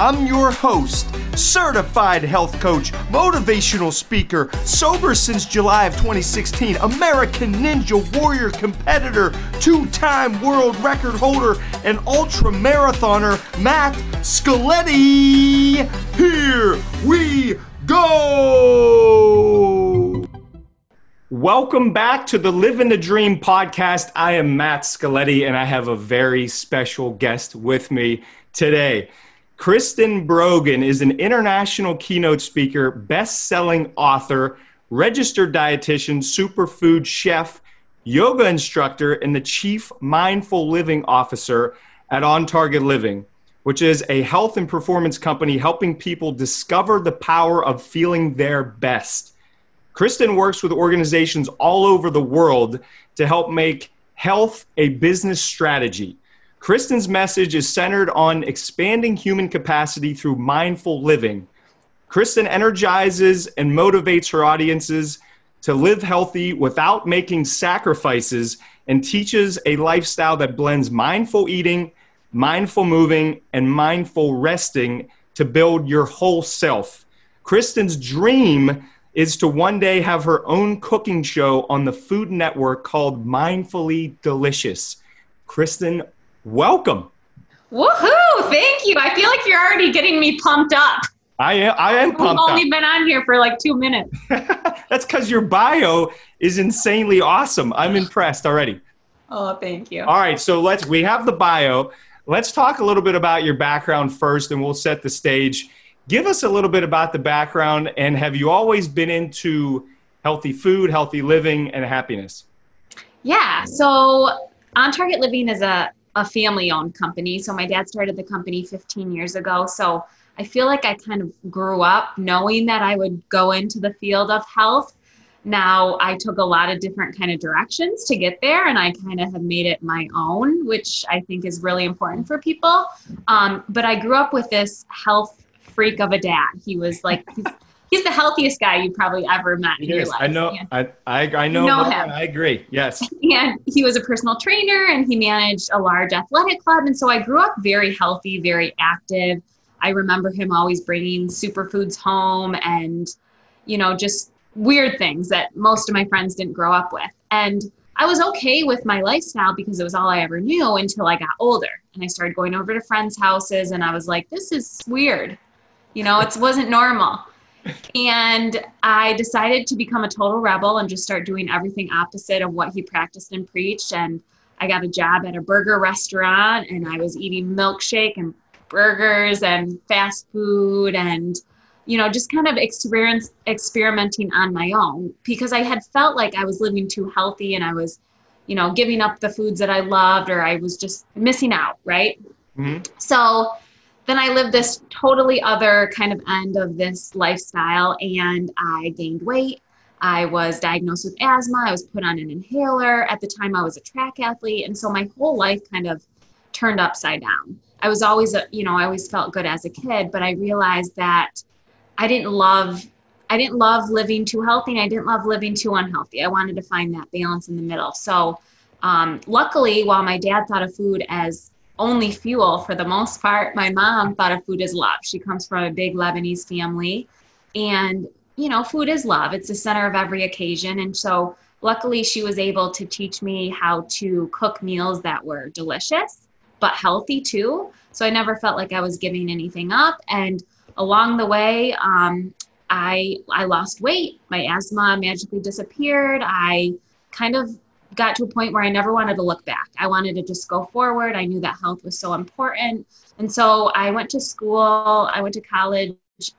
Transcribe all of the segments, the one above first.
I'm your host, certified health coach, motivational speaker, sober since July of 2016, American Ninja Warrior competitor, two time world record holder, and ultra marathoner, Matt Scaletti. Here we go! Welcome back to the Living the Dream podcast. I am Matt Scaletti, and I have a very special guest with me today. Kristen Brogan is an international keynote speaker, best selling author, registered dietitian, superfood chef, yoga instructor, and the chief mindful living officer at On Target Living, which is a health and performance company helping people discover the power of feeling their best. Kristen works with organizations all over the world to help make health a business strategy. Kristen's message is centered on expanding human capacity through mindful living. Kristen energizes and motivates her audiences to live healthy without making sacrifices and teaches a lifestyle that blends mindful eating, mindful moving, and mindful resting to build your whole self. Kristen's dream is to one day have her own cooking show on the Food Network called Mindfully Delicious. Kristen, welcome. Woohoo! Thank you. I feel like you're already getting me pumped up. I am, I am pumped We've only up. been on here for like two minutes. That's because your bio is insanely awesome. I'm impressed already. Oh, thank you. All right, so let's we have the bio. Let's talk a little bit about your background first, and we'll set the stage. Give us a little bit about the background, and have you always been into healthy food, healthy living, and happiness? Yeah. So, On Target Living is a, a family owned company. So, my dad started the company 15 years ago. So, I feel like I kind of grew up knowing that I would go into the field of health. Now, I took a lot of different kind of directions to get there, and I kind of have made it my own, which I think is really important for people. Um, but I grew up with this health freak of a dad. He was like, he's, the healthiest guy you probably ever met in your life. I know. I I, I know. You know him. I agree. Yes. and he was a personal trainer and he managed a large athletic club and so i grew up very healthy very active i remember him always bringing superfoods home and you know just weird things that most of my friends didn't grow up with and i was okay with my lifestyle because it was all i ever knew until i got older and i started going over to friends houses and i was like this is weird you know it wasn't normal and I decided to become a total rebel and just start doing everything opposite of what he practiced and preached. And I got a job at a burger restaurant and I was eating milkshake and burgers and fast food and you know just kind of experience experimenting on my own because I had felt like I was living too healthy and I was you know giving up the foods that I loved or I was just missing out, right? Mhm. So then I lived this totally other kind of end of this lifestyle and I gained weight. I was diagnosed with asthma. I was put on an inhaler. At the time, I was a track athlete. And so my whole life kind of turned upside down. I was always, a, you know, I always felt good as a kid, but I realized that I didn't love. I didn't love living too healthy and I didn't love living too unhealthy. I wanted to find that balance in the middle. So, um, luckily, while my dad thought of food as only fuel for the most part. My mom thought of food as love. She comes from a big Lebanese family. And, you know, food is love, it's the center of every occasion. And so, luckily, she was able to teach me how to cook meals that were delicious, but healthy too. So, I never felt like I was giving anything up. And along the way, um, I, I lost weight. My asthma magically disappeared. I kind of got to a point where I never wanted to look back. I wanted to just go forward. I knew that health was so important. And so I went to school, I went to college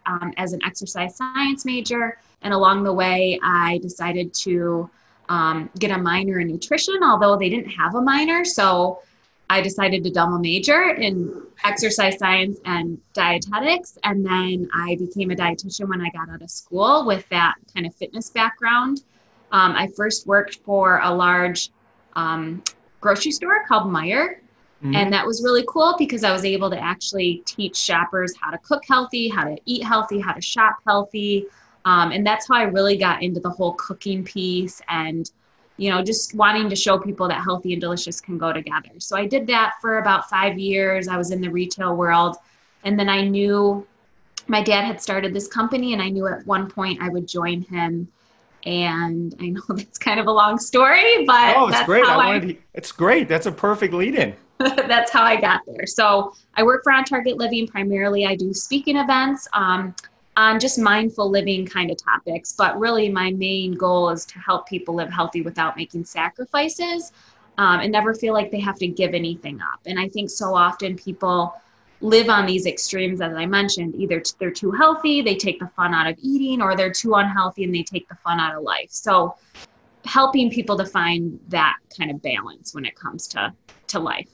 um, as an exercise science major. And along the way, I decided to um, get a minor in nutrition, although they didn't have a minor. So I decided to double major in exercise science and dietetics. And then I became a dietitian when I got out of school with that kind of fitness background. Um, I first worked for a large um, grocery store called Meijer. Mm-hmm. And that was really cool because I was able to actually teach shoppers how to cook healthy, how to eat healthy, how to shop healthy. Um, and that's how I really got into the whole cooking piece and, you know, just wanting to show people that healthy and delicious can go together. So I did that for about five years. I was in the retail world. And then I knew my dad had started this company, and I knew at one point I would join him. And I know that's kind of a long story, but oh, it's great. I wanted I, to, it's great. That's a perfect lead in. that's how I got there. So I work for On Target Living primarily. I do speaking events um, on just mindful living kind of topics, but really my main goal is to help people live healthy without making sacrifices um, and never feel like they have to give anything up. And I think so often people live on these extremes as i mentioned either they're too healthy they take the fun out of eating or they're too unhealthy and they take the fun out of life so helping people to find that kind of balance when it comes to to life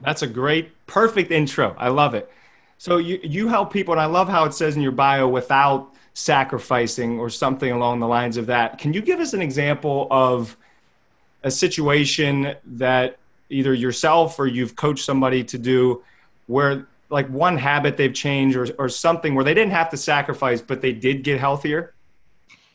that's a great, perfect intro. I love it. So you, you help people, and I love how it says in your bio without sacrificing or something along the lines of that. Can you give us an example of a situation that either yourself or you've coached somebody to do where like one habit they've changed or, or something where they didn't have to sacrifice, but they did get healthier?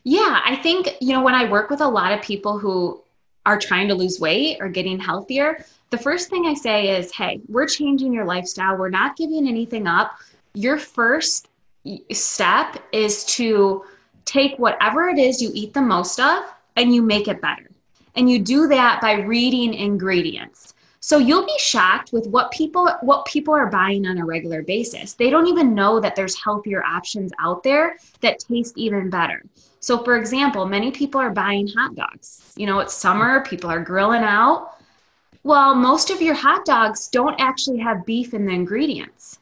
Yeah, I think, you know, when I work with a lot of people who are trying to lose weight or getting healthier, the first thing I say is, hey, we're changing your lifestyle. We're not giving anything up. Your first step is to take whatever it is you eat the most of and you make it better. And you do that by reading ingredients. So you'll be shocked with what people what people are buying on a regular basis. They don't even know that there's healthier options out there that taste even better. So for example, many people are buying hot dogs. You know, it's summer, people are grilling out well, most of your hot dogs don't actually have beef in the ingredients.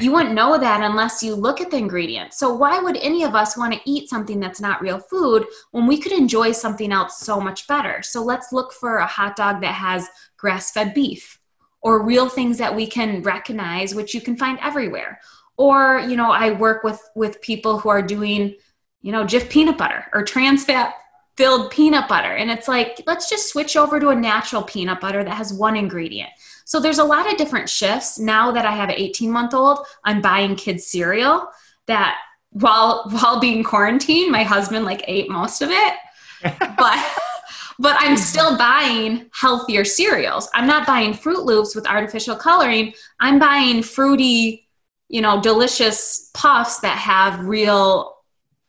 You wouldn't know that unless you look at the ingredients. So, why would any of us want to eat something that's not real food when we could enjoy something else so much better? So, let's look for a hot dog that has grass fed beef or real things that we can recognize, which you can find everywhere. Or, you know, I work with, with people who are doing, you know, Jif peanut butter or trans fat filled peanut butter. And it's like, let's just switch over to a natural peanut butter that has one ingredient. So there's a lot of different shifts. Now that I have an 18 month old, I'm buying kids cereal that while while being quarantined, my husband like ate most of it. but but I'm still buying healthier cereals. I'm not buying Froot Loops with artificial coloring. I'm buying fruity, you know, delicious puffs that have real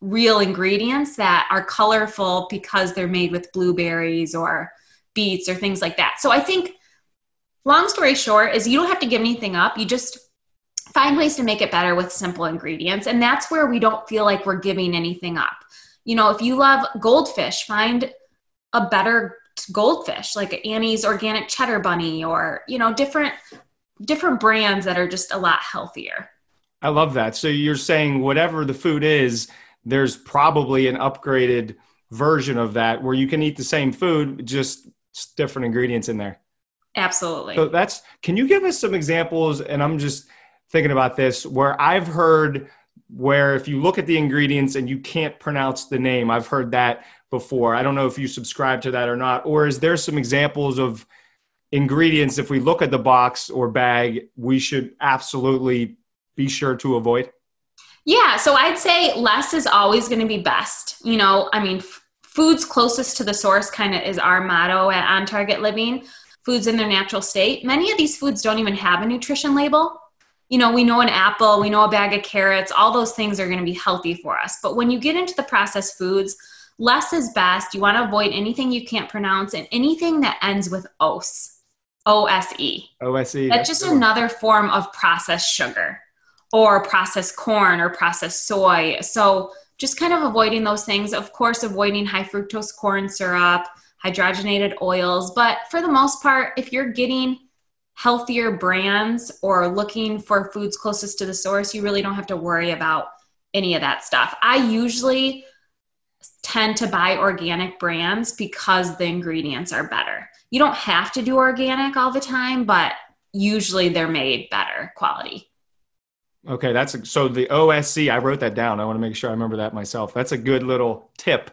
real ingredients that are colorful because they're made with blueberries or beets or things like that. So I think long story short is you don't have to give anything up. You just find ways to make it better with simple ingredients and that's where we don't feel like we're giving anything up. You know, if you love goldfish, find a better goldfish like Annie's organic cheddar bunny or, you know, different different brands that are just a lot healthier. I love that. So you're saying whatever the food is, there's probably an upgraded version of that where you can eat the same food, just different ingredients in there. Absolutely. So that's, can you give us some examples? And I'm just thinking about this where I've heard where if you look at the ingredients and you can't pronounce the name, I've heard that before. I don't know if you subscribe to that or not. Or is there some examples of ingredients, if we look at the box or bag, we should absolutely be sure to avoid? Yeah, so I'd say less is always going to be best. You know, I mean, f- foods closest to the source kind of is our motto at On Target Living. Foods in their natural state. Many of these foods don't even have a nutrition label. You know, we know an apple, we know a bag of carrots, all those things are going to be healthy for us. But when you get into the processed foods, less is best. You want to avoid anything you can't pronounce and anything that ends with os. OSE. OSE. That's just another form of processed sugar or processed corn or processed soy. So just kind of avoiding those things. Of course, avoiding high fructose corn syrup, hydrogenated oils. But for the most part, if you're getting healthier brands or looking for foods closest to the source, you really don't have to worry about any of that stuff. I usually tend to buy organic brands because the ingredients are better. You don't have to do organic all the time, but usually they're made better quality. Okay, that's so the OSC, I wrote that down. I want to make sure I remember that myself. That's a good little tip.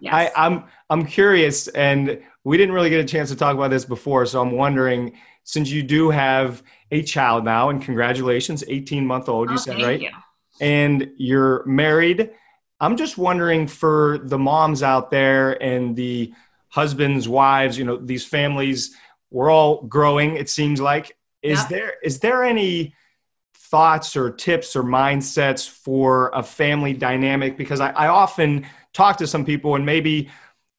Yes. I, I'm I'm curious, and we didn't really get a chance to talk about this before, so I'm wondering. since you do have a child now, and congratulations, 18 month old, you Oh, said, right? you. And you're married. I'm just wondering for the moms out there and the husbands, wives, you know, these families, we're all growing, it seems like. Is there is there any thoughts or tips or mindsets for a family dynamic? Because I, I often talk to some people and maybe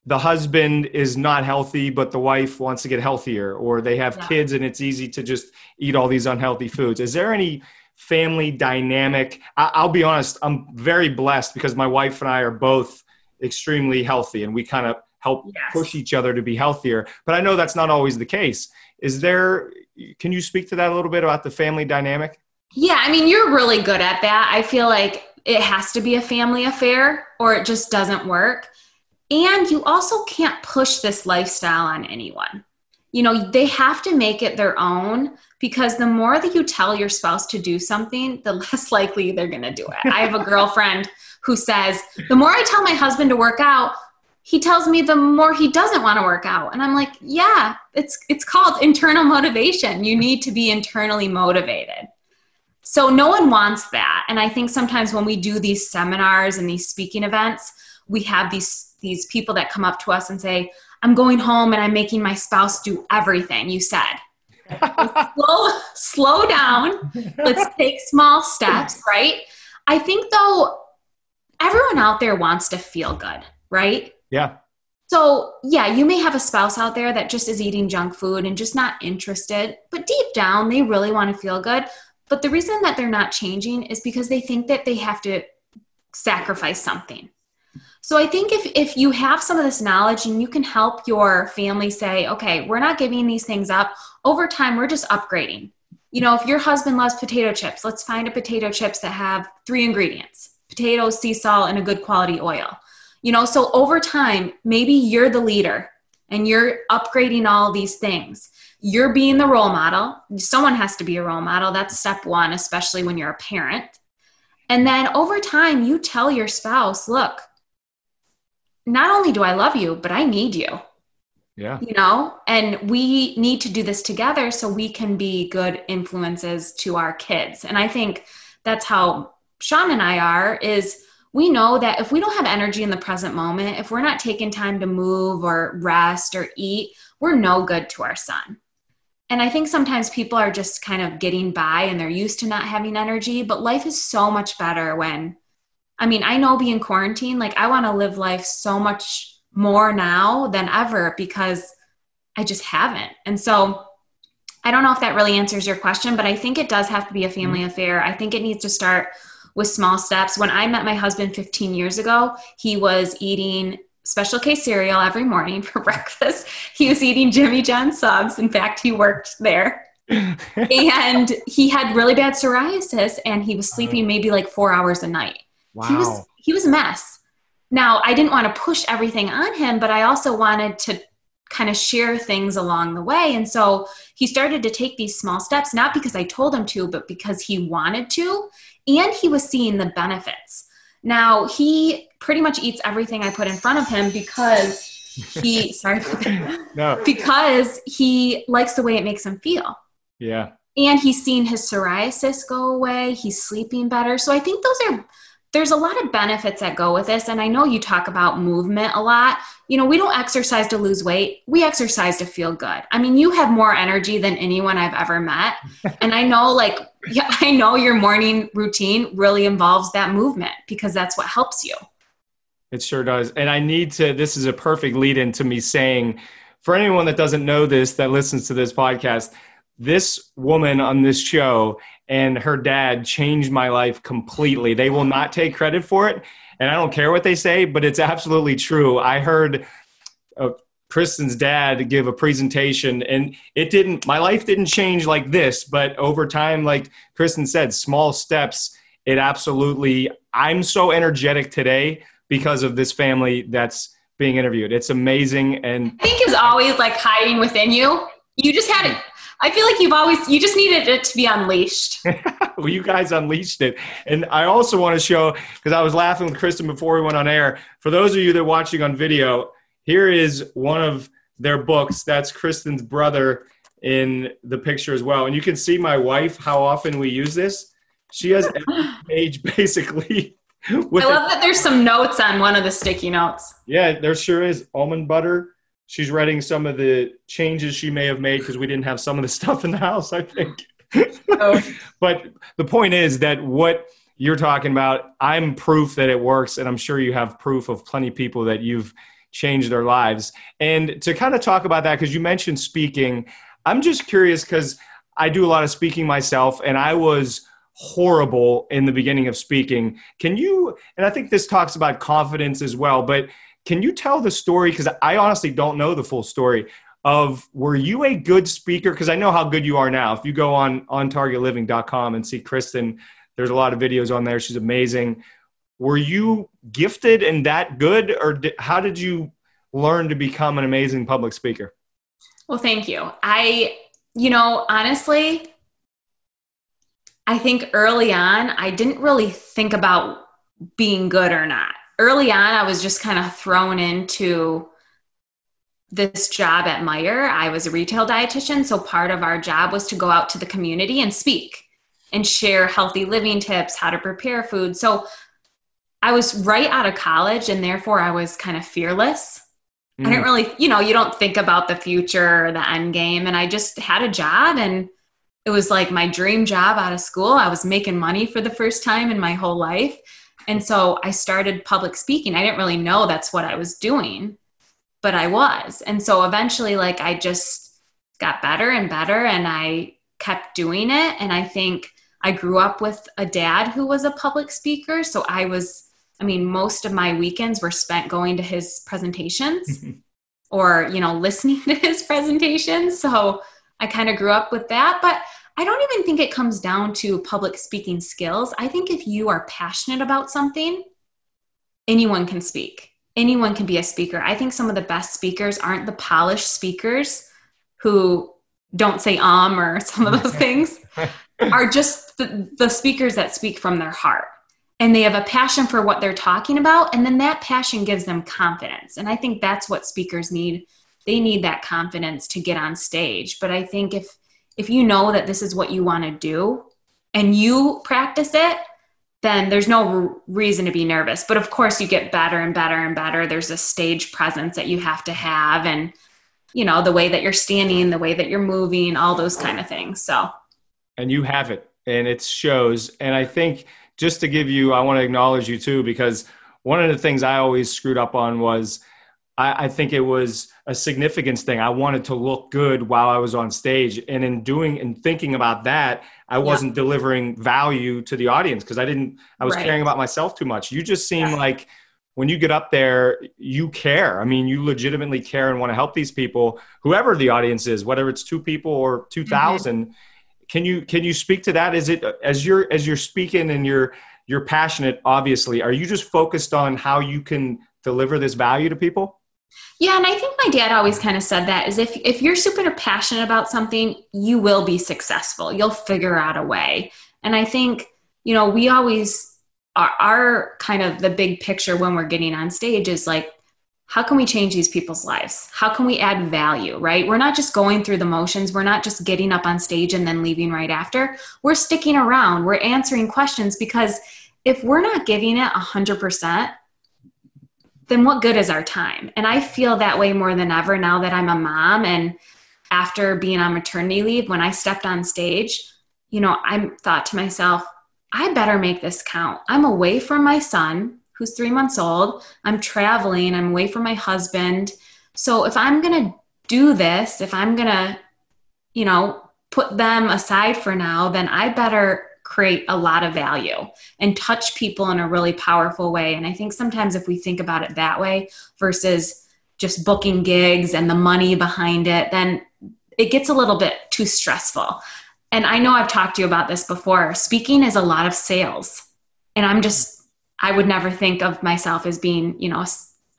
the husband is not healthy, but the wife wants to get healthier, or they have Yeah. kids and it's easy to just eat all these unhealthy foods. Is there any family dynamic? I, I'll be honest, I'm very blessed because my wife and I are both extremely healthy and we kind of help Yes. push each other to be healthier. But I know that's not always the case. Is there, can you speak to that a little bit about the family dynamic? Yeah, I mean, you're really good at that. I feel like it has to be a family affair or it just doesn't work. And you also can't push this lifestyle on anyone. You know, they have to make it their own because the more that you tell your spouse to do something, the less likely they're going to do it. I have a girlfriend who says, the more I tell my husband to work out, he tells me the more he doesn't want to work out. And I'm like, yeah, it's it's called internal motivation. You need to be internally motivated. So no one wants that. And I think sometimes when we do these seminars and these speaking events, we have these these people that come up to us and say, "I'm going home and I'm making my spouse do everything you said." slow, slow down. Let's take small steps, right? I think though everyone out there wants to feel good, right? Yeah. So, yeah, you may have a spouse out there that just is eating junk food and just not interested, but deep down, they really want to feel good. But the reason that they're not changing is because they think that they have to sacrifice something. So I think if, if you have some of this knowledge and you can help your family say, okay, we're not giving these things up, over time, we're just upgrading. You know, if your husband loves potato chips, let's find a potato chips that have three ingredients potatoes, sea salt, and a good quality oil. You know, so over time, maybe you're the leader and you're upgrading all these things. You're being the role model. Someone has to be a role model. That's step one, especially when you're a parent. And then over time, you tell your spouse, look, not only do I love you, but I need you, Yeah. you know, and we need to do this together so we can be good influences to our kids. And I think that's how Sean and I are is we know that if we don't have energy in the present moment, if we're not taking time to move or rest or eat, we're no good to our son. And I think sometimes people are just kind of getting by and they're used to not having energy, but life is so much better when I mean, I know being quarantined, like I want to live life so much more now than ever because I just haven't. And so I don't know if that really answers your question, but I think it does have to be a mm-hmm. family affair. I think it needs to start with small steps. When I met my husband 15 years ago, he was eating special K cereal every morning for breakfast. He was eating Jimmy John subs. In fact, he worked there. and he had really bad psoriasis and he was uh-huh. sleeping maybe like four hours a night. Wow. He was he was a mess. Now I didn't want to push everything on him, but I also wanted to kind of share things along the way. And so he started to take these small steps, not because I told him to, but because he wanted to, and he was seeing the benefits. Now he pretty much eats everything I put in front of him because he sorry no. because he likes the way it makes him feel. Yeah. and he's seen his psoriasis go away. He's sleeping better. So i think those are there's a lot of benefits that go with this. And i know you talk about movement a lot. You know we don't exercise to lose weight. We exercise to feel good. I mean you have more energy than anyone i've ever met. And i know like yeah, i know your morning routine really involves that movement because that's what helps you It sure does. And I need to, this is a perfect lead into me saying, for anyone that doesn't know this, that listens to this podcast, this woman on this show and her dad changed my life completely. They will not take credit for it. And I don't care what they say, but it's absolutely true. I heard uh, Kristen's dad give a presentation and it didn't, my life didn't change like this, but over time, like Kristen said, small steps, it absolutely, I'm so energetic today because of this family that's being interviewed. It's amazing. And I think is always like hiding within you. You just had it. I feel like you've always, you just needed it to be unleashed. well, you guys unleashed it. And I also want to show, because I was laughing with Kristen before we went on air. For those of you that are watching on video, here is one of their books. That's Kristen's brother. in the picture as well. And you can see my wife, how often we use this. She has every page basically. I love that there's some notes on one of the sticky notes. Yeah, there sure is. Almond butter. She's writing some of the changes she may have made because we didn't have some of the stuff in the house, I think. oh. but the point is that what you're talking about, I'm proof that it works, and I'm sure you have proof of plenty of people that you've changed their lives. And to kind of talk about that, because you mentioned speaking, I'm just curious because I do a lot of speaking myself, and I was horrible in the beginning of speaking. Can you, and I think this talks about confidence as well, but can you tell the story? Because I honestly don't know the full story of were you a good speaker? Because I know how good you are now. If you go on on targetliving.com and see Kristen, there's a lot of videos on there. She's amazing. Were you gifted and that good, or did, how did you learn to become an amazing public speaker? Well, thank you. I, you know, honestly, I think early on, I didn't really think about being good or not. Early on, I was just kind of thrown into this job at Meijer. I was a retail dietitian, so part of our job was to go out to the community and speak and share healthy living tips, how to prepare food. So I was right out of college, and therefore I was kind of fearless. Mm. I didn't really, you know, you don't think about the future or the end game. And I just had a job and it was like my dream job out of school. I was making money for the first time in my whole life. And so I started public speaking. I didn't really know that's what I was doing, but I was. And so eventually, like, I just got better and better and I kept doing it. And I think I grew up with a dad who was a public speaker. So I was, I mean, most of my weekends were spent going to his presentations or, you know, listening to his presentations. So I kind of grew up with that. But I don't even think it comes down to public speaking skills. I think if you are passionate about something, anyone can speak. Anyone can be a speaker. I think some of the best speakers aren't the polished speakers who don't say um or some of those things, are just the, the speakers that speak from their heart and they have a passion for what they're talking about and then that passion gives them confidence. And i think that's what speakers need. They need that confidence to get on stage. But i think if if you know that this is what you want to do and you practice it then there's no reason to be nervous. But of course you get better and better and better. There's a stage presence that you have to have and you know the way that you're standing the way that you're moving all those kind of things. So. And you have it and it shows. And i think just to give you i want to acknowledge you too because one of the things i always screwed up on was I, I think it was a significance thing. I wanted to look good while I was on stage. And in doing and thinking about that, I wasn't yeah. delivering value to the audience because I didn't, I was right. caring about myself too much. You just seem yeah. like when you get up there, you care. I mean, you legitimately care and want to help these people, whoever the audience is, whether it's two people or 2000. Mm-hmm. Can you, can you speak to that? Is it as you're, as you're speaking and you're, you're passionate, obviously, are you just focused on how you can deliver this value to people? Yeah, and I think my dad always kind of said that is if if you're super passionate about something, you will be successful. You'll figure out a way. And I think, you know, we always are, are kind of the big picture when we're getting on stage is like how can we change these people's lives? How can we add value, right? We're not just going through the motions. We're not just getting up on stage and then leaving right after. We're sticking around. We're answering questions because if we're not giving it 100%, then what good is our time? And I feel that way more than ever now that I'm a mom and after being on maternity leave, when I stepped on stage, you know, I thought to myself, I better make this count. I'm away from my son, who's three months old. I'm traveling. I'm away from my husband. So if I'm going to do this, if I'm going to, you know, put them aside for now, then I better create a lot of value and touch people in a really powerful way. And I think sometimes if we think about it that way versus just booking gigs and the money behind it, then it gets a little bit too stressful. And I know I've talked to you about this before. Speaking is a lot of sales. And I'm just, I would never think of myself as being, you know,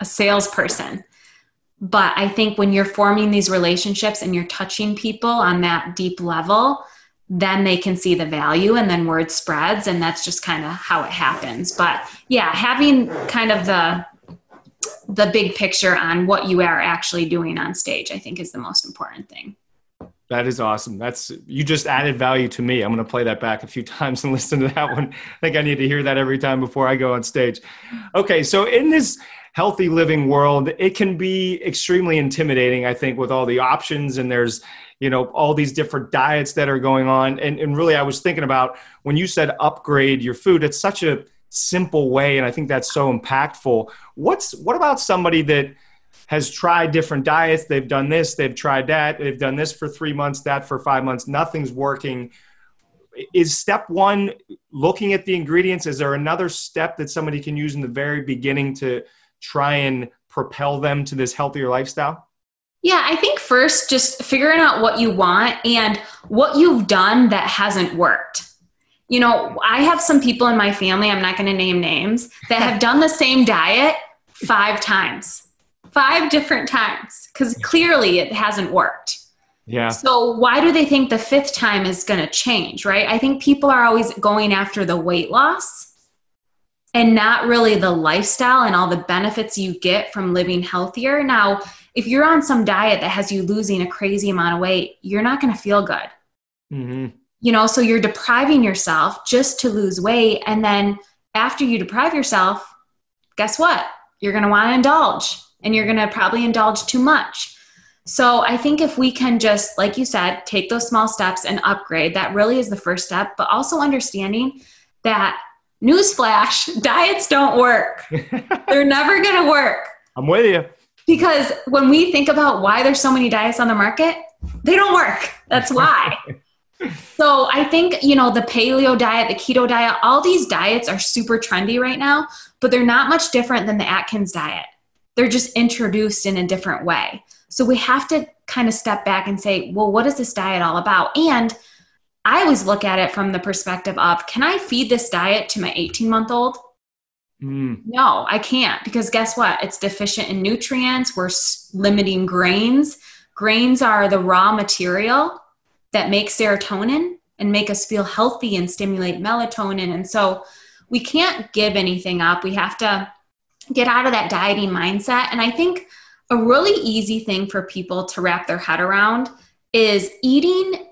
a salesperson. But I think when you're forming these relationships and you're touching people on that deep level, then they can see the value and then word spreads and that's just kind of how it happens but yeah having kind of the the big picture on what you are actually doing on stage i think is the most important thing That is awesome. That's you just added value to me. I'm going to play that back a few times and listen to that one. I think I need to hear that every time before I go on stage. Okay, so in this healthy living world, it can be extremely intimidating, I think, with all the options and there's, you know, all these different diets that are going on. And, and really, I was thinking about when you said upgrade your food, it's such a simple way. And I think that's so impactful. What's, what about somebody that, has tried different diets. They've done this, they've tried that, they've done this for three months, that for five months. Nothing's working. Is step one looking at the ingredients? Is there another step that somebody can use in the very beginning to try and propel them to this healthier lifestyle? Yeah, I think first just figuring out what you want and what you've done that hasn't worked. You know, I have some people in my family, I'm not going to name names, that have done the same diet five times five different times because clearly it hasn't worked. Yeah. So why do they think the fifth time is going to change, right? I think people are always going after the weight loss and not really the lifestyle and all the benefits you get from living healthier. Now, if you're on some diet that has you losing a crazy amount of weight, you're not going to feel good. Mm-hmm. You know, so you're depriving yourself just to lose weight. And then after you deprive yourself, guess what? You're going to want to indulge and you're going to probably indulge too much. So I think if we can just, like you said, take those small steps and upgrade, that really is the first step, but also understanding that newsflash, diets don't work. They're never going to work. I'm with you. Because when we think about why there's so many diets on the market, they don't work. That's why. so I think, you know, the paleo diet, the keto diet, all these diets are super trendy right now, but they're not much different than the Atkins diet they're just introduced in a different way. So we have to kind of step back and say, well, what is this diet all about? And I always look at it from the perspective of can I feed this diet to my 18 month old? Mm. No, I can't because guess what? It's deficient in nutrients. We're limiting grains. Grains are the raw material that make serotonin and make us feel healthy and stimulate melatonin. And so we can't give anything up. We have to get out of that dieting mindset. And I think a really easy thing for people to wrap their head around is eating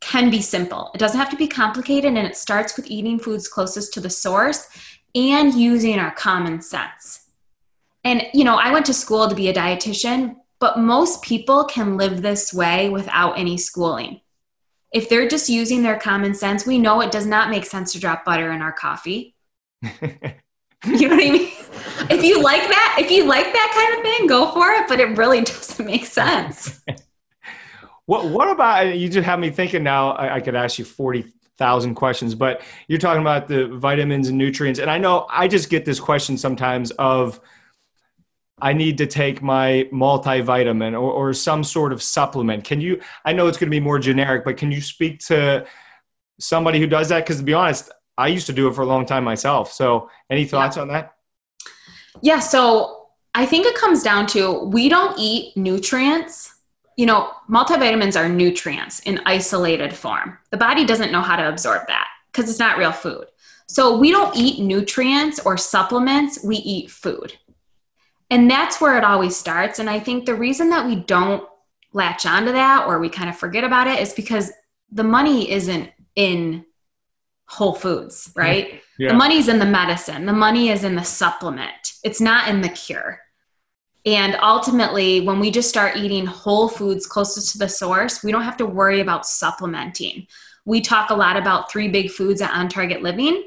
can be simple. It doesn't have to be complicated, and it starts with eating foods closest to the source and using our common sense. And, you know, I went to school to be a dietitian, but most people can live this way without any schooling. If they're just using their common sense, we know it does not make sense to drop butter in our coffee. you know what I mean? if you like that, if you like that kind of thing, go for it. But it really doesn't make sense. what What about uh, you? Just have me thinking. Now I, I could ask you forty thousand questions, but you're talking about the vitamins and nutrients, and I know I just get this question sometimes of. I need to take my multivitamin or, or some sort of supplement. Can you? I know it's going to be more generic, but can you speak to somebody who does that? Because to be honest, I used to do it for a long time myself. So, any thoughts yeah. on that? Yeah, so I think it comes down to we don't eat nutrients. You know, multivitamins are nutrients in isolated form. The body doesn't know how to absorb that because it's not real food. So we don't eat nutrients or supplements, we eat food. And that's where it always starts. And I think the reason that we don't latch onto that or we kind of forget about it is because the money isn't in Whole Foods, right? Yeah. The money's in the medicine, the money is in the supplement, it's not in the cure. And ultimately, when we just start eating whole foods closest to the source, we don't have to worry about supplementing. We talk a lot about three big foods at On Target Living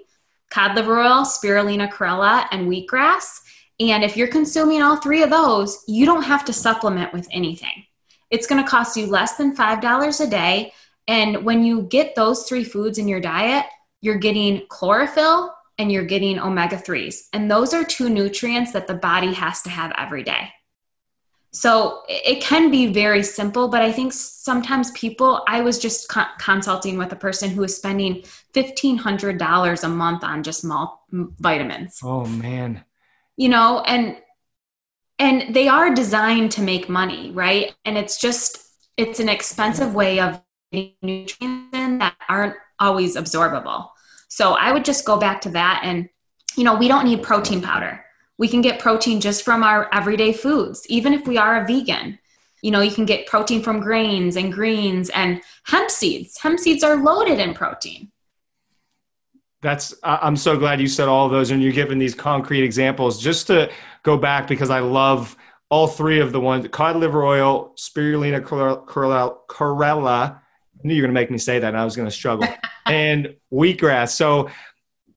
cod liver oil, spirulina chlorella, and wheatgrass. And if you're consuming all three of those, you don't have to supplement with anything. It's going to cost you less than $5 a day. And when you get those three foods in your diet, you're getting chlorophyll and you're getting omega 3s. And those are two nutrients that the body has to have every day. So it can be very simple, but I think sometimes people, I was just co- consulting with a person who was spending $1,500 a month on just malt vitamins. Oh man. You know, and, and they are designed to make money, right? And it's just, it's an expensive way of getting nutrients in that aren't always absorbable. So I would just go back to that. And, you know, we don't need protein powder. We can get protein just from our everyday foods, even if we are a vegan. you know, you can get protein from grains and greens and hemp seeds. Hemp seeds are loaded in protein. That's I'm so glad you said all of those and you're giving these concrete examples. Just to go back because I love all three of the ones cod liver oil, spirulina chlorella. I knew you were going to make me say that and I was going to struggle. and wheatgrass. So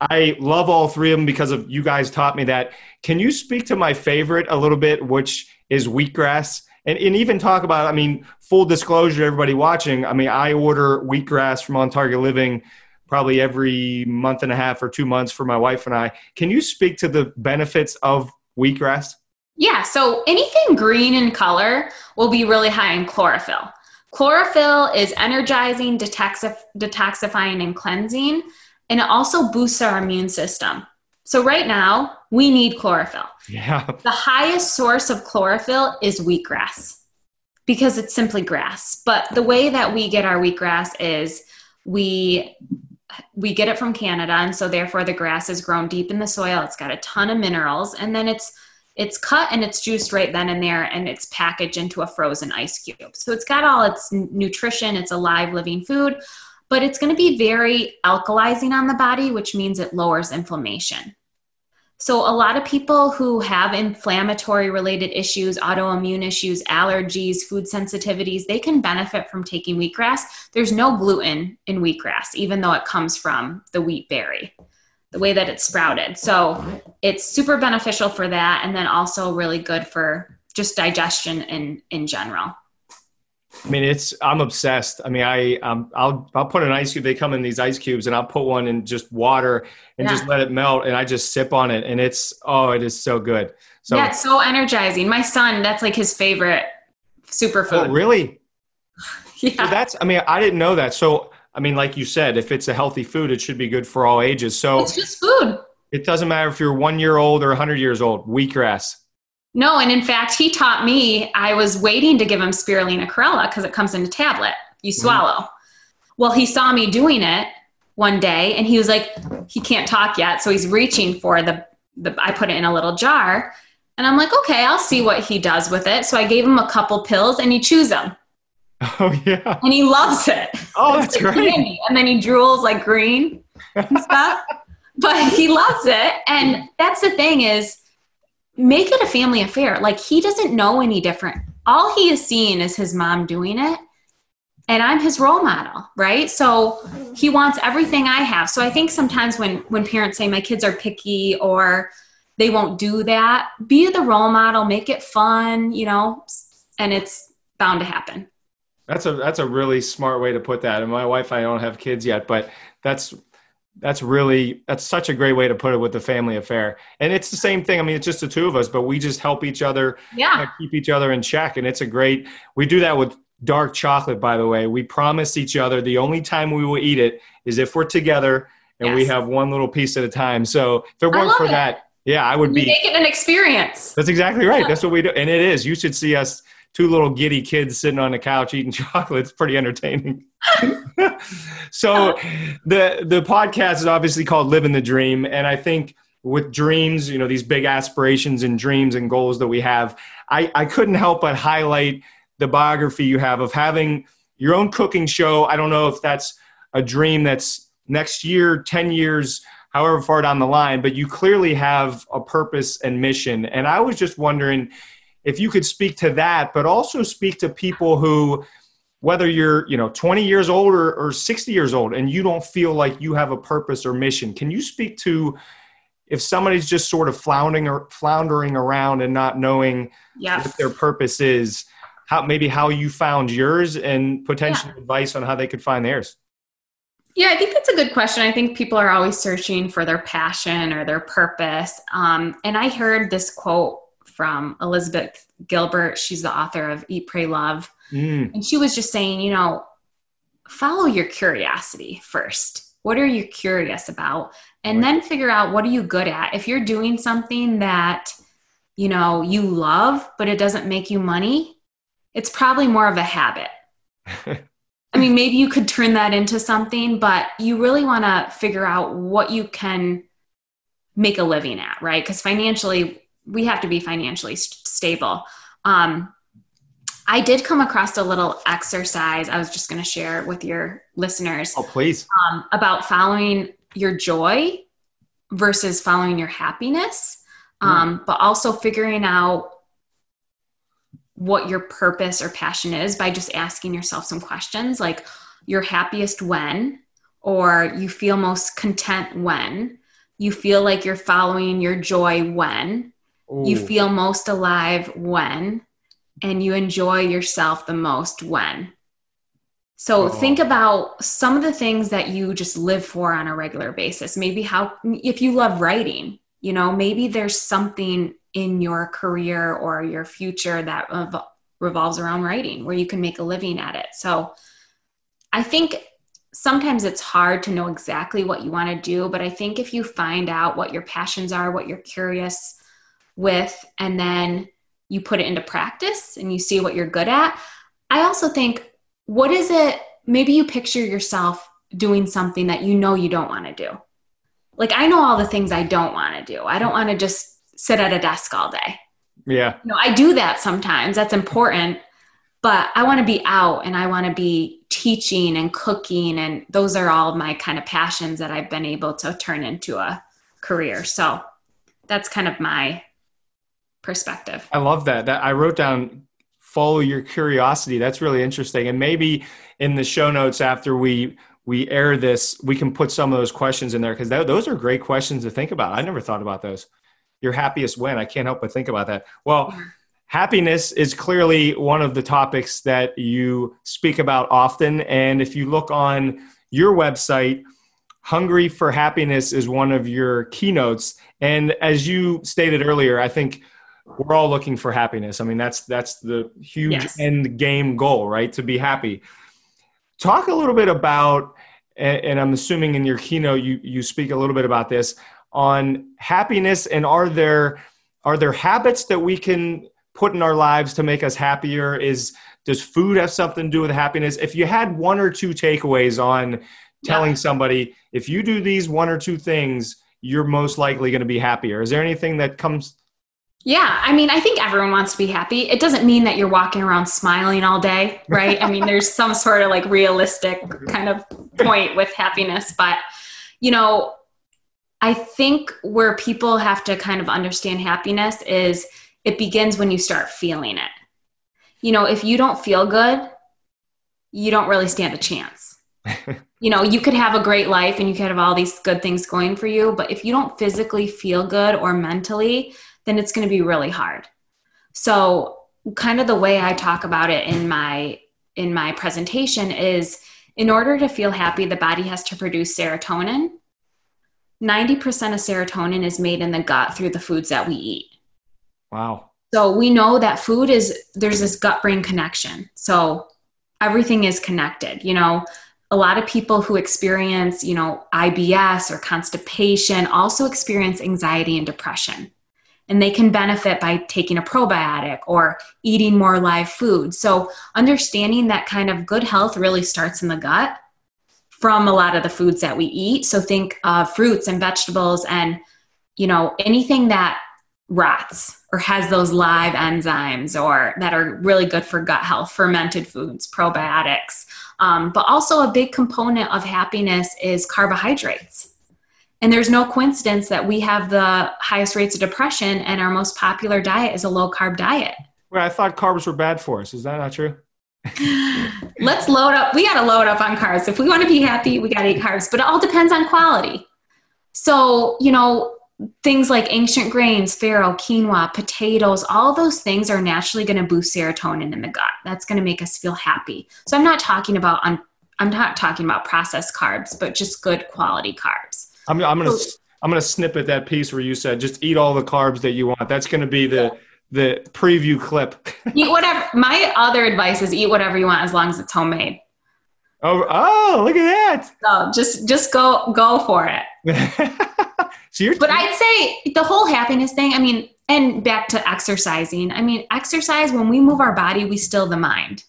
I love all three of them because of you guys taught me that. Can you speak to my favorite a little bit, which is wheatgrass? And, and even talk about, I mean, full disclosure everybody watching, I mean, I order wheatgrass from On Target Living probably every month and a half or two months for my wife and I. Can you speak to the benefits of wheatgrass? Yeah, so anything green in color will be really high in chlorophyll. Chlorophyll is energizing, detoxif- detoxifying, and cleansing, and it also boosts our immune system. So, right now, we need chlorophyll. Yeah. The highest source of chlorophyll is wheatgrass because it's simply grass. But the way that we get our wheatgrass is we we get it from Canada, and so therefore the grass is grown deep in the soil. It's got a ton of minerals, and then it's it's cut and it's juiced right then and there, and it's packaged into a frozen ice cube. So it's got all its nutrition. It's a live, living food, but it's going to be very alkalizing on the body, which means it lowers inflammation. So, a lot of people who have inflammatory related issues, autoimmune issues, allergies, food sensitivities, they can benefit from taking wheatgrass. There's no gluten in wheatgrass, even though it comes from the wheat berry, the way that it's sprouted. So, it's super beneficial for that. And then also really good for just digestion in, in general. I mean, it's I'm obsessed. I mean, I um, I'll I'll put an ice cube. They come in these ice cubes, and I'll put one in just water and yeah. just let it melt, and I just sip on it, and it's oh, it is so good. So yeah, it's so energizing. My son, that's like his favorite superfood. Oh, really? yeah. So that's. I mean, I didn't know that. So I mean, like you said, if it's a healthy food, it should be good for all ages. So it's just food. It doesn't matter if you're one year old or hundred years old. Wheatgrass. No, and in fact, he taught me. I was waiting to give him spirulina chlorella because it comes in a tablet you mm-hmm. swallow. Mm. Well, he saw me doing it one day, and he was like, he can't talk yet, so he's reaching for the the. I put it in a little jar, and I'm like, okay, I'll see what he does with it. So I gave him a couple pills, and he chews them. Oh yeah, and he loves it. Oh, that's great. Candy. And then he drools like green and stuff, but he loves it. And that's the thing is make it a family affair. Like he doesn't know any different. All he is seeing is his mom doing it. And I'm his role model, right? So he wants everything I have. So I think sometimes when when parents say my kids are picky or they won't do that, be the role model, make it fun, you know, and it's bound to happen. That's a that's a really smart way to put that. And my wife, and I don't have kids yet, but that's that's really that's such a great way to put it with the family affair. And it's the same thing. I mean it's just the two of us but we just help each other yeah. Uh, keep each other in check. And it's a great we do that with dark chocolate by the way. We promise each other the only time we will eat it is if we're together and yes. we have one little piece at a time. So if it weren't for it. that yeah i would you be make it an experience. That's exactly right. That's what we do. And it is. You should see us two little giddy kids sitting on the couch eating chocolate. It's pretty entertaining. so the the podcast is obviously called Living the Dream, and I think with dreams, you know, these big aspirations and dreams and goals that we have, I, I couldn't help but highlight the biography you have of having your own cooking show. I don't know if that's a dream that's next year, 10 years, however far down the line, but you clearly have a purpose and mission. And I was just wondering if you could speak to that, but also speak to people who, whether you're you know 20 years old or, or 60 years old and you don't feel like you have a purpose or mission can you speak to if somebody's just sort of floundering or floundering around and not knowing yes. what their purpose is how maybe how you found yours and potential yeah. advice on how they could find theirs yeah i think that's a good question i think people are always searching for their passion or their purpose um, and i heard this quote from Elizabeth Gilbert. She's the author of Eat, Pray, Love. Mm. And she was just saying, you know, follow your curiosity first. What are you curious about? And right. then figure out what are you good at. If you're doing something that, you know, you love, but it doesn't make you money, it's probably more of a habit. I mean, maybe you could turn that into something, but you really want to figure out what you can make a living at, right? Because financially, we have to be financially st- stable. Um, I did come across a little exercise I was just going to share with your listeners. Oh, please. Um, about following your joy versus following your happiness, hmm. um, mm. but also figuring out what your purpose or passion is by just asking yourself some questions like, you're happiest when, or you feel most content when, you feel like you're following your joy when, Ooh. you feel most alive when, and you enjoy yourself the most when. So oh. think about some of the things that you just live for on a regular basis. Maybe how, if you love writing, you know, maybe there's something in your career or your future that revolves around writing where you can make a living at it. So I think sometimes it's hard to know exactly what you want to do, but I think if you find out what your passions are, what you're curious with, and then you put it into practice and you see what you're good at. I also think, what is it? Maybe you picture yourself doing something that you know you don't want to do. Like, I know all the things I don't want to do. I don't want to just sit at a desk all day. Yeah. You know, I do that sometimes. That's important. But I want to be out and I want to be teaching and cooking. And those are all my kind of passions that I've been able to turn into a career. So that's kind of my perspective. I love that. That I wrote down follow your curiosity. That's really interesting. And maybe in the show notes after we we air this, we can put some of those questions in there because those are great questions to think about. I never thought about those. Your happiest when? I can't help but think about that. Well, happiness is clearly one of the topics that you speak about often. And if you look on your website, Hungry for Happiness is one of your keynotes. And as you stated earlier, I think we're all looking for happiness. I mean, that's that's the huge yes. end game goal, right? To be happy. Talk a little bit about, and I'm assuming in your keynote you you speak a little bit about this on happiness, and are there are there habits that we can put in our lives to make us happier? Is does food have something to do with happiness? If you had one or two takeaways on telling yeah. somebody if you do these one or two things, you're most likely going to be happier. Is there anything that comes yeah, I mean, I think everyone wants to be happy. It doesn't mean that you're walking around smiling all day, right? I mean, there's some sort of like realistic mm-hmm. kind of point with happiness, but you know, I think where people have to kind of understand happiness is it begins when you start feeling it. You know, if you don't feel good, you don't really stand a chance. you know, you could have a great life and you could have all these good things going for you, but if you don't physically feel good or mentally, then it's going to be really hard. So, kind of the way I talk about it in my in my presentation is in order to feel happy, the body has to produce serotonin. 90% of serotonin is made in the gut through the foods that we eat. Wow. So we know that food is there's this gut brain connection. So everything is connected. You know, a lot of people who experience, you know, IBS or constipation also experience anxiety and depression and they can benefit by taking a probiotic or eating more live food. So, understanding that kind of good health really starts in the gut from a lot of the foods that we eat. So, think of fruits and vegetables and you know anything that rots or has those live enzymes or that are really good for gut health fermented foods probiotics um, but also a big component of happiness is carbohydrates and there's no coincidence that we have the highest rates of depression and our most popular diet is a low carb diet. Well, I thought carbs were bad for us. Is that not true? Let's load up. We got to load up on carbs. If we want to be happy, we got to eat carbs, but it all depends on quality. So, you know, things like ancient grains, farro, quinoa, potatoes, all those things are naturally going to boost serotonin in the gut. That's going to make us feel happy. So I'm not talking about I'm not talking about processed carbs, but just good quality carbs. I'm, I'm gonna I'm gonna snippet that piece where you said just eat all the carbs that you want. That's gonna be the the preview clip. eat whatever. My other advice is eat whatever you want as long as it's homemade. Oh, oh, look at that! So just just go go for it. so you're, but I'd say the whole happiness thing. I mean, and back to exercising. I mean, exercise when we move our body, we still the mind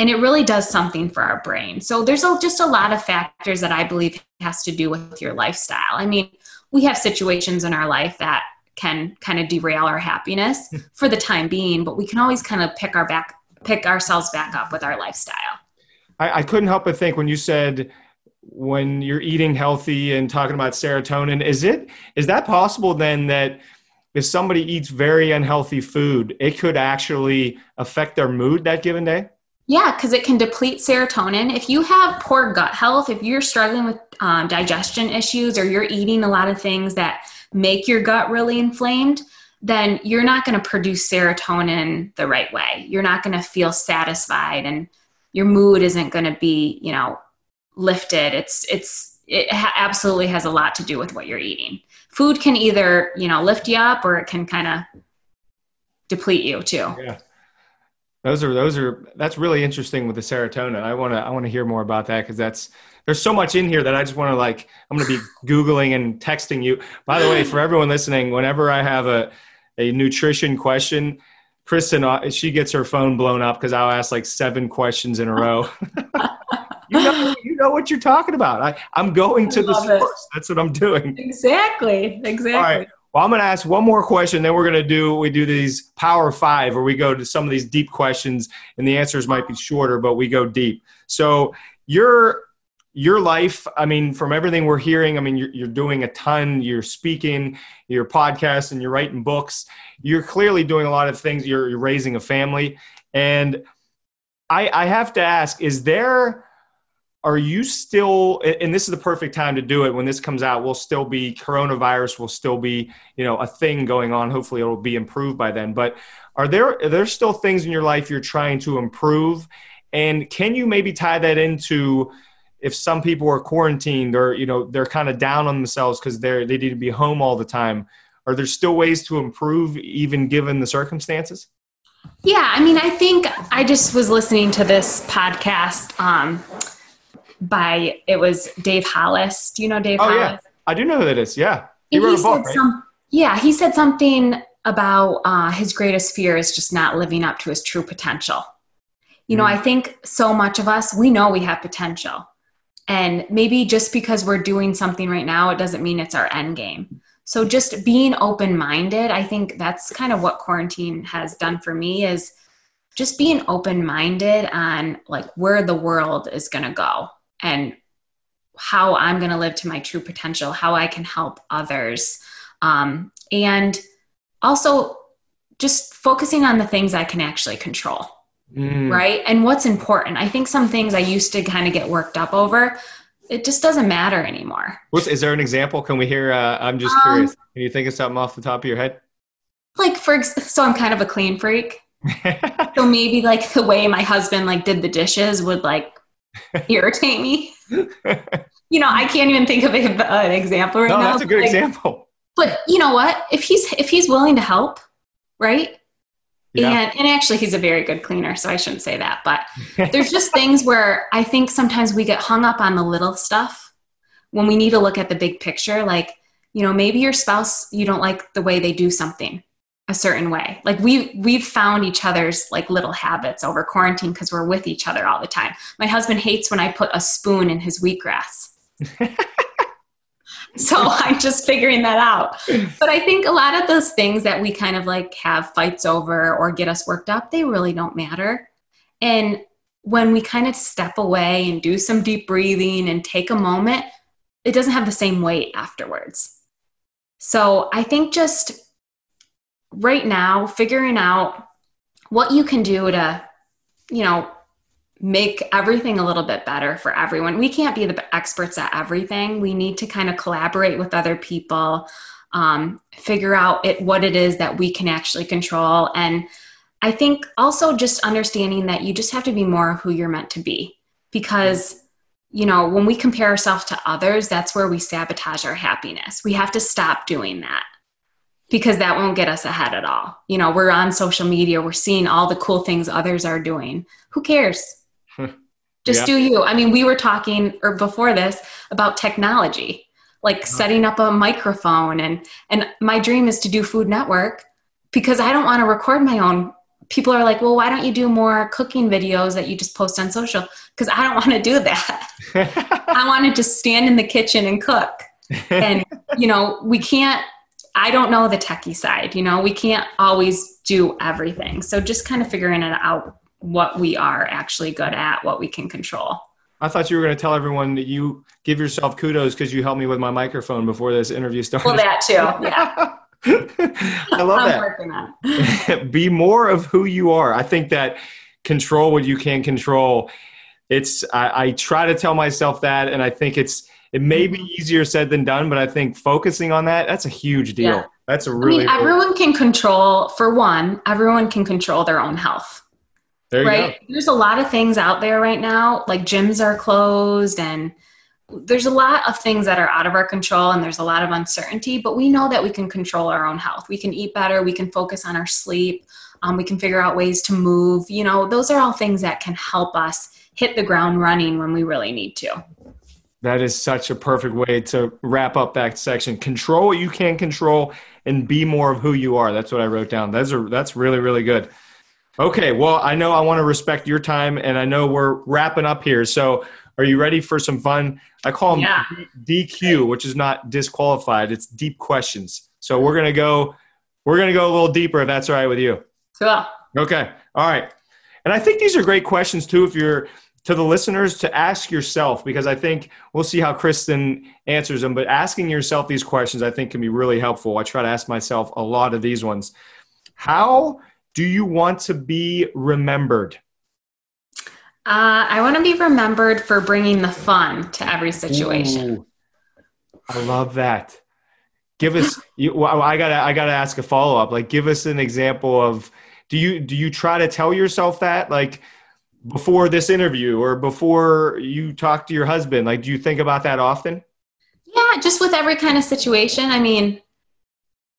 and it really does something for our brain so there's a, just a lot of factors that i believe has to do with your lifestyle i mean we have situations in our life that can kind of derail our happiness hmm. for the time being but we can always kind of pick our back pick ourselves back up with our lifestyle. I, I couldn't help but think when you said when you're eating healthy and talking about serotonin, is it is that possible then that if somebody eats very unhealthy food, it could actually affect their mood that given day? Yeah, because it can deplete serotonin. If you have poor gut health, if you're struggling with um, digestion issues or you're eating a lot of things that make your gut really inflamed, then you're not going to produce serotonin the right way. You're not going to feel satisfied and your mood isn't going to be, you know, lifted. It's it's it ha- absolutely has a lot to do with what you're eating. Food can either, you know, lift you up or it can kind of deplete you too. Yeah. Those are those are that's really interesting with the serotonin. I want to I want to hear more about that cuz that's there's so much in here that I just want to like I'm going to be googling and texting you. By the way, for everyone listening, whenever I have a a nutrition question, Kristen uh, she gets her phone blown up cuz I'll ask like seven questions in a row. you know you know what you're talking about. I I'm going to the source. It. That's what I'm doing. Exactly. Exactly. Well, I'm going to ask one more question. Then we're going to do we do these power five, where we go to some of these deep questions, and the answers might be shorter, but we go deep. So your your life, I mean, from everything we're hearing, I mean, you're, you're doing a ton. You're speaking, you're podcasting, you're writing books. You're clearly doing a lot of things. You're, you're raising a family, and I, I have to ask: Is there are you still and this is the perfect time to do it when this comes out we'll still be coronavirus will still be you know a thing going on. Hopefully it'll be improved by then. But are there are there still things in your life you're trying to improve? And can you maybe tie that into if some people are quarantined or you know they're kind of down on themselves because they're they need to be home all the time are there still ways to improve even given the circumstances? Yeah i mean i think i just was listening to this podcast um, by it was Dave Hollis. Do you know Dave oh, Hollis? Yeah. I do know who that is. Yeah. He, he wrote a book, right? Some, yeah, he said something about uh, his greatest fear is just not living up to his true potential. You know, mm. I think so much of us, we know we have potential. And maybe just because we're doing something right now, it doesn't mean it's our end game. So just being open minded, I think that's kind of what quarantine has done for me is just being open minded on like where the world is going to go and how I'm going to live to my true potential, how I can help others. Um, and also just focusing on the things I can actually control. Mm. Right. And what's important. I think some things I used to kind of get worked up over, it just doesn't matter anymore. What's, is there an example? Can we hear? Uh, I'm just um, curious. Can you think of something off the top of your head? Like for so I'm kind of a clean freak. so maybe like the way my husband like did the dishes would like irritate me. you know, I can't even think of a, an example right no, now. That's a good like, example. But you know what? If he's if he's willing to help, right? Yeah. And and actually he's a very good cleaner, so I shouldn't say that. But there's just things where I think sometimes we get hung up on the little stuff when we need to look at the big picture. Like, you know, maybe your spouse, you don't like the way they do something a certain way. Like we we've found each other's like little habits over quarantine because we're with each other all the time. My husband hates when I put a spoon in his wheatgrass. so I'm just figuring that out. But I think a lot of those things that we kind of like have fights over or get us worked up, they really don't matter. And when we kind of step away and do some deep breathing and take a moment, it doesn't have the same weight afterwards. So I think just right now figuring out what you can do to you know make everything a little bit better for everyone. We can't be the experts at everything. We need to kind of collaborate with other people um, figure out it, what it is that we can actually control. And i think also just understanding that you just have to be more who you're meant to be. Because you know when we compare ourselves to others that's where we sabotage our happiness. We have to stop doing that because that won't get us ahead at all. You know, we're on social media, we're seeing all the cool things others are doing. Who cares? Just yeah. do you. I mean, we were talking or before this about technology, like uh-huh. setting up a microphone and and my dream is to do Food Network because I don't want to record my own. People are like, "Well, why don't you do more cooking videos that you just post on social?" Because I don't want to do that. I want to just stand in the kitchen and cook. And you know, we can't I don't know the techie side. You know, we can't always do everything. So just kind of figuring it out what we are actually good at, what we can control. I thought you were going to tell everyone that you give yourself kudos because you helped me with my microphone before this interview started. Well, that too. Yeah. I love I'm that. Be more of who you are. I think that control what you can control. It's I, I try to tell myself that, and I think it's it may be mm-hmm. easier said than done, but I think focusing on that that's a huge deal. Yeah. That's a really. I mean, everyone can control. For one, everyone can control their own health. There right? Go. There's a lot of things out there right now, like gyms are closed and there's a lot of things that are out of our control and there's a lot of uncertainty, but we know that we can control our own health. We can eat better, we can focus on our sleep, um, we can figure out ways to move. You know, those are all things that can help us hit the ground running when we really need to. That is such a perfect way to wrap up that section. Control what you can control and be more of who you are. That's what I wrote down. That's a, that's really really good. Okay, well, I know I want to respect your time and I know we're wrapping up here. So, are you ready for some fun? I call them yeah. DQ, which is not disqualified. It's deep questions. So, we're going to go we're going to go a little deeper if that's all right with you. Cool. Okay. All right. And I think these are great questions too if you're to the listeners to ask yourself because I think we'll see how Kristen answers them. But asking yourself these questions, I think, can be really helpful. I try to ask myself a lot of these ones. How do you want to be remembered? Uh, I want to be remembered for bringing the fun to every situation. Ooh, I love that. Give us. You, well, I gotta. I gotta ask a follow up. Like, give us an example of. Do you do you try to tell yourself that like? Before this interview or before you talk to your husband? Like, do you think about that often? Yeah, just with every kind of situation. I mean,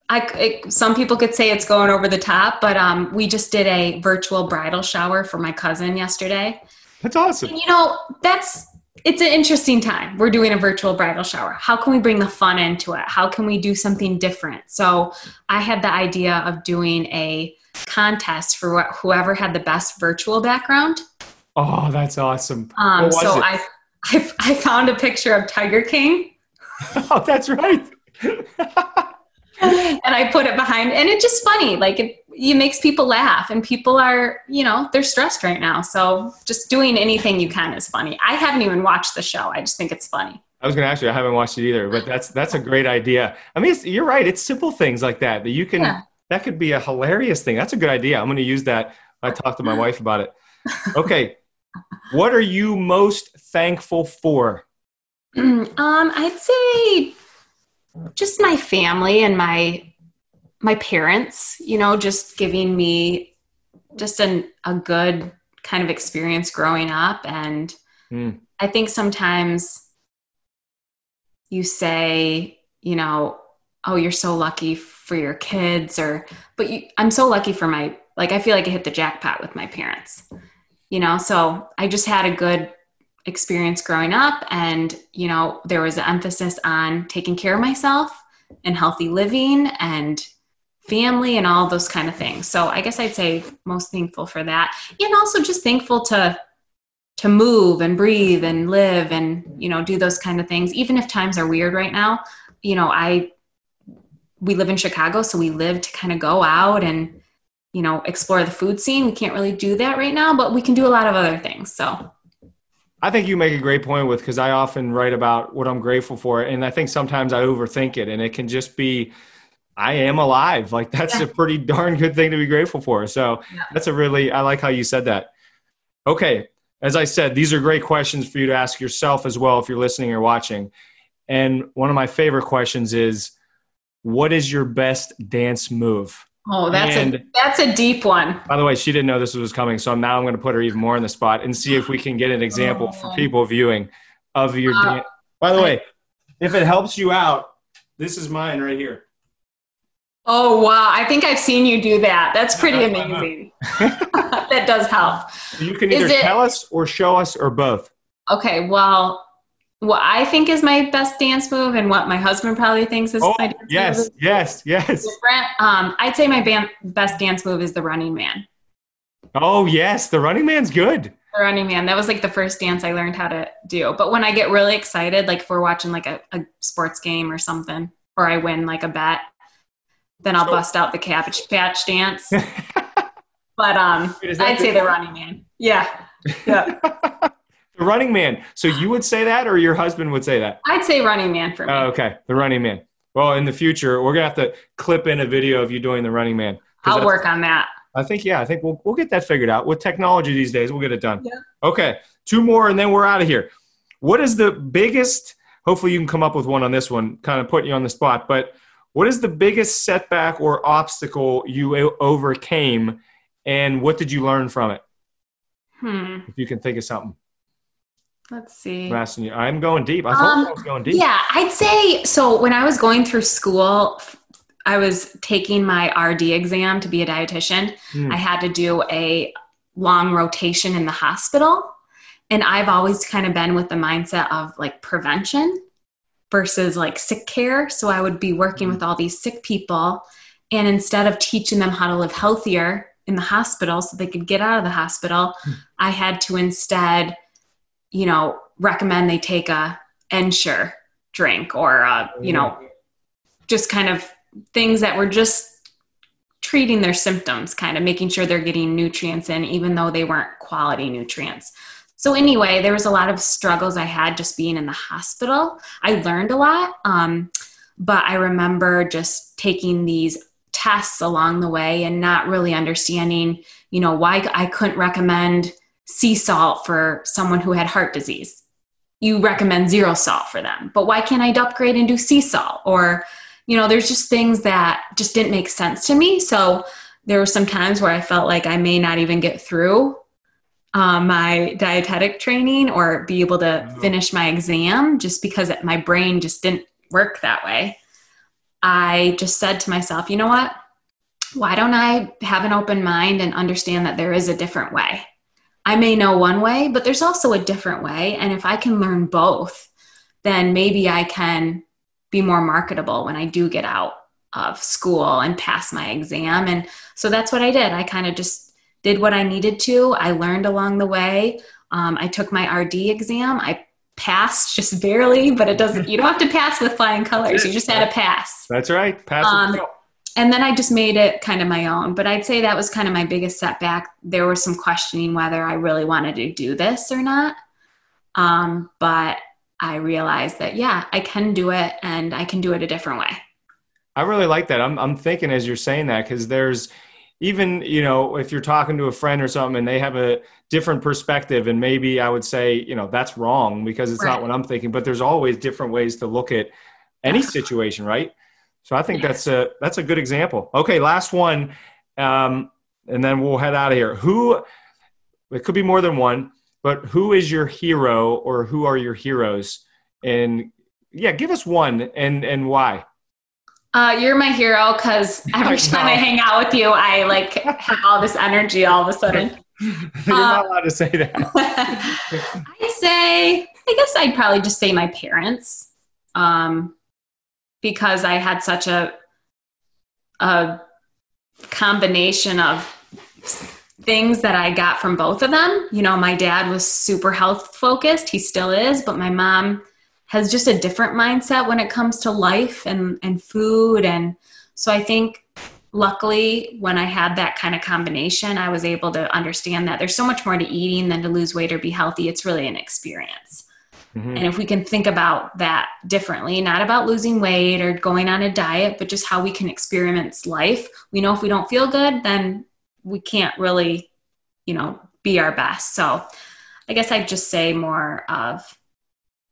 I, it, some people could say it's going over the top, but um, we just did a virtual bridal shower for my cousin yesterday. That's awesome. And, you know, that's it's an interesting time. We're doing a virtual bridal shower. How can we bring the fun into it? How can we do something different? So I had the idea of doing a contest for whoever had the best virtual background. Oh, that's awesome. Um, so I, I, I found a picture of Tiger King. oh, that's right. and I put it behind, and it's just funny. Like it, it makes people laugh, and people are, you know, they're stressed right now. So just doing anything you can is funny. I haven't even watched the show. I just think it's funny. I was going to ask you. I haven't watched it either, but that's that's a great idea. I mean, you're right. It's simple things like that that you can. Yeah. That could be a hilarious thing. That's a good idea. I'm going to use that. I talked to my wife about it. Okay, what are you most thankful for? Um, I'd say just my family and my my parents. You know, just giving me just an, a good kind of experience growing up, and mm. I think sometimes you say, you know, oh, you're so lucky for your kids, or but you, I'm so lucky for my like. I feel like I hit the jackpot with my parents you know so i just had a good experience growing up and you know there was an emphasis on taking care of myself and healthy living and family and all those kind of things. So i guess i'd say most thankful for that. And also just thankful to to move and breathe and live and you know do those kind of things. Even if times are weird right now you know i we live in chicago so we live to kind of go out and you know, explore the food scene. We can't really do that right now, but we can do a lot of other things. So I think you make a great point with because I often write about what I'm grateful for. And I think sometimes I overthink it and it can just be I am alive. Like that's yeah. a pretty darn good thing to be grateful for. So yeah. that's a really I like how you said that. Okay. As I said, these are great questions for you to ask yourself as well if you're listening or watching. And one of my favorite questions is what is your best dance move? Oh, that's and, a that's a deep one. By the way, she didn't know this was coming, so now I'm going to put her even more in the spot and see if we can get an example oh. for people viewing of your. Uh, dan- By the way, if it helps you out, this is mine right here. Oh wow! I think I've seen you do that. That's pretty amazing. that does help. You can either it, tell us or show us or both. Okay. Well, what I think is my best dance move and what my husband probably thinks is oh, my dance yes, move. Yes, yes, yes. Um, I'd say my band, best dance move is the running man. Oh, yes. The running man's good. The running man. That was like the first dance I learned how to do. But when I get really excited, like if we're watching like a, a sports game or something, or I win like a bet, then I'll so, bust out the cabbage patch dance. but But um, I'd say the running man. Yeah. Yeah. the running man. So you would say that, or your husband would say that? I'd say running man for me. Oh, okay, the running man. Well, in the future, we're gonna have to clip in a video of you doing the running man. I'll work on that. I think yeah, I think we'll we'll get that figured out with technology these days. We'll get it done. Yeah. Okay, two more, and then we're out of here. What is the biggest? Hopefully, you can come up with one on this one. Kind of putting you on the spot, but what is the biggest setback or obstacle you overcame, and what did you learn from it? Hmm. If you can think of something. Let's see. I'm asking you. I'm going deep. I um, I was going deep. Yeah, I'd say so. When I was going through school, I was taking my RD exam to be a dietitian. Mm. I had to do a long rotation in the hospital. And I've always kind of been with the mindset of like prevention versus like sick care. So I would be working mm. with all these sick people. And instead of teaching them how to live healthier in the hospital so they could get out of the hospital, mm. I had to instead, you know, recommend they take a Ensure drink or, you know, just kind of things that were just treating their symptoms, kind of making sure they're getting nutrients in, even though they weren't quality nutrients. So, anyway, there was a lot of struggles I had just being in the hospital. I learned a lot, um, but I remember just taking these tests along the way and not really understanding, you know, why I couldn't recommend sea salt for someone who had heart disease. You recommend zero salt for them, but why can't I upgrade and do sea salt? Or you know, there's just things that just didn't make sense to me. So there were some times where I felt like I may not even get through um, my dietetic training or be able to finish my exam just because it, my brain just didn't work that way. I just said to myself, you know what? Why don't I have an open mind and understand that there is a different way? I may know one way, but there's also a different way. And if I can learn both, then maybe I can be more marketable when I do get out of school and pass my exam. And so that's what I did. I kind of just did what I needed to. I learned along the way. Um, I took my RD exam. I passed just barely, but it doesn't, you don't have to pass with flying colors. You just had to pass. That's right. Pass. Um, and then I just made it kind of my own. But I'd say that was kind of my biggest setback. There was some questioning whether I really wanted to do this or not. Um, but I realized that, yeah, I can do it and I can do it a different way. I really like that. I'm, I'm thinking as you're saying that, because there's even, you know, if you're talking to a friend or something and they have a different perspective, and maybe I would say, you know, that's wrong because it's right. not what I'm thinking, but there's always different ways to look at any situation, right? So I think yes. that's a that's a good example. Okay, last one, um, and then we'll head out of here. Who? It could be more than one but who is your hero or who are your heroes? And yeah, give us one and and why. Uh, you're my hero because every time I hang out with you, I like have all this energy all of a sudden. you're not allowed to say that. I'd say, I guess I'd probably just say my parents, um, because I had such a a combination of things that I got from both of them. You know, my dad was super health focused, he still is, but my mom has just a different mindset when it comes to life and, and food. And so I think luckily when I had that kind of combination, I was able to understand that there's so much more to eating than to lose weight or be healthy. It's really an experience. Mm-hmm. And if we can think about that differently, not about losing weight or going on a diet, but just how we can experience life, we know if we don't feel good, then we can't really, you know, be our best. So I guess I'd just say more of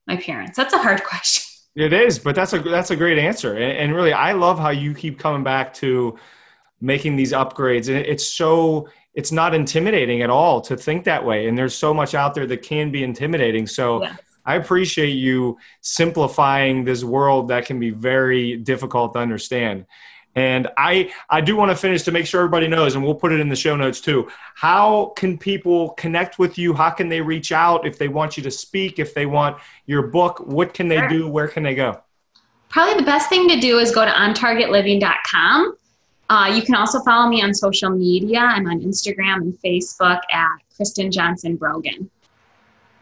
my parents. That's a hard question. It is, but that's a that's a great answer. And, and really, I love how you keep coming back to making these upgrades. And it's so it's not intimidating at all to think that way. And there's so much out there that can be intimidating. So yes. I appreciate you simplifying this world that can be very difficult to understand. And I, I do want to finish to make sure everybody knows, and we'll put it in the show notes too. How can people connect with you? How can they reach out if they want you to speak, if they want your book? What can they do? Where can they go? Probably the best thing to do is go to ontargetliving.com. Uh, you can also follow me on social media. I'm on Instagram and Facebook at Kristen Johnson Brogan.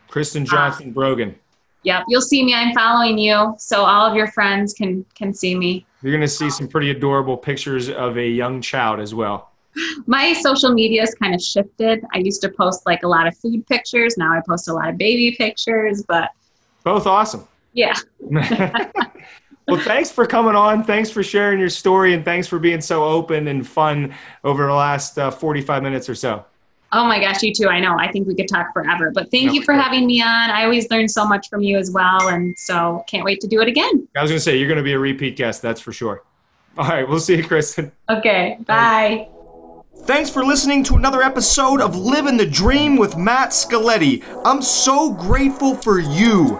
Kristen Johnson uh, Brogan. Yep, you'll see me. I'm following you, so all of your friends can can see me. You're going to see some pretty adorable pictures of a young child as well. My social media has kind of shifted. I used to post like a lot of food pictures. Now I post a lot of baby pictures, but both awesome. Yeah. well, thanks for coming on. Thanks for sharing your story, and thanks for being so open and fun over the last uh, 45 minutes or so. Oh my gosh, you too. I know. I think we could talk forever, but thank no, you for having me on. I always learn so much from you as well. And so can't wait to do it again. I was going to say, you're going to be a repeat guest. That's for sure. All right. We'll see you, Kristen. Okay. Bye. Thanks for listening to another episode of Living the Dream with Matt Scaletti. I'm so grateful for you.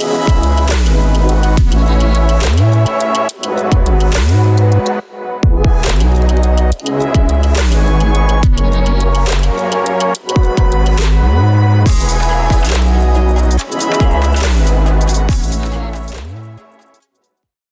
Bye.